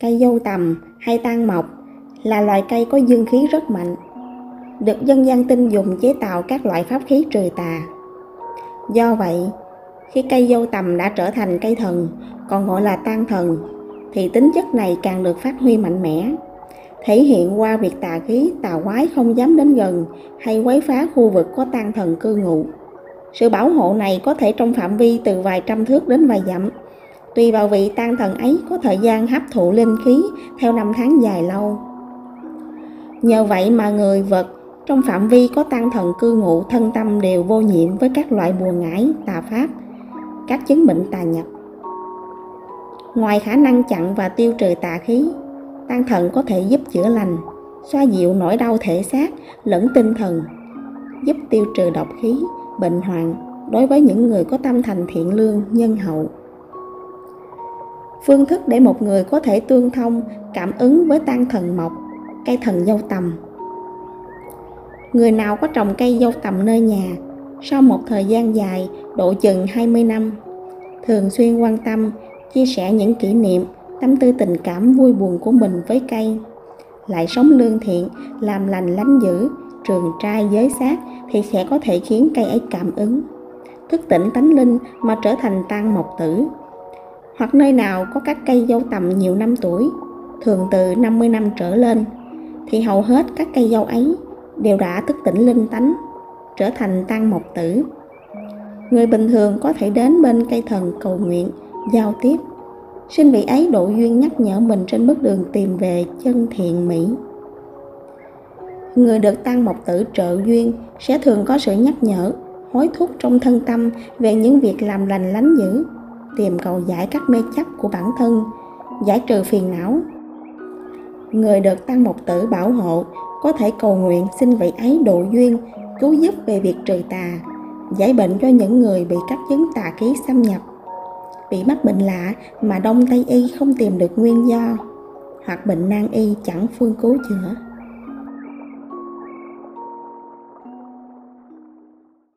Cây dâu tầm hay tan mộc là loài cây có dương khí rất mạnh, được dân gian tin dùng chế tạo các loại pháp khí trừ tà. Do vậy, khi cây dâu tầm đã trở thành cây thần, còn gọi là tan thần, thì tính chất này càng được phát huy mạnh mẽ, thể hiện qua việc tà khí, tà quái không dám đến gần hay quấy phá khu vực có tan thần cư ngụ. Sự bảo hộ này có thể trong phạm vi từ vài trăm thước đến vài dặm, tùy vào vị tan thần ấy có thời gian hấp thụ linh khí theo năm tháng dài lâu. Nhờ vậy mà người vật trong phạm vi có tăng thần cư ngụ thân tâm đều vô nhiễm với các loại bùa ngải, tà pháp, các chứng bệnh tà nhập. Ngoài khả năng chặn và tiêu trừ tà khí, tăng thần có thể giúp chữa lành, xoa dịu nỗi đau thể xác lẫn tinh thần, giúp tiêu trừ độc khí, bệnh hoạn đối với những người có tâm thành thiện lương, nhân hậu. Phương thức để một người có thể tương thông, cảm ứng với tăng thần mộc, cây thần dâu tầm. Người nào có trồng cây dâu tầm nơi nhà, sau một thời gian dài, độ chừng 20 năm, thường xuyên quan tâm, chia sẻ những kỷ niệm, tâm tư tình cảm vui buồn của mình với cây, lại sống lương thiện, làm lành lánh dữ, trường trai giới sát thì sẽ có thể khiến cây ấy cảm ứng, thức tỉnh tánh linh mà trở thành tăng mộc tử. Hoặc nơi nào có các cây dâu tầm nhiều năm tuổi, thường từ 50 năm trở lên, thì hầu hết các cây dâu ấy đều đã thức tỉnh linh tánh, trở thành tăng mộc tử. Người bình thường có thể đến bên cây thần cầu nguyện, giao tiếp, xin vị ấy độ duyên nhắc nhở mình trên bước đường tìm về chân thiện mỹ. Người được tăng mộc tử trợ duyên sẽ thường có sự nhắc nhở, hối thúc trong thân tâm về những việc làm lành lánh dữ, tìm cầu giải các mê chấp của bản thân, giải trừ phiền não. Người được tăng một tử bảo hộ có thể cầu nguyện xin vị ấy độ duyên, cứu giúp về việc trừ tà, giải bệnh cho những người bị các chứng tà khí xâm nhập, bị mắc bệnh lạ mà Đông Tây Y không tìm được nguyên do, hoặc bệnh nan y chẳng phương cứu chữa.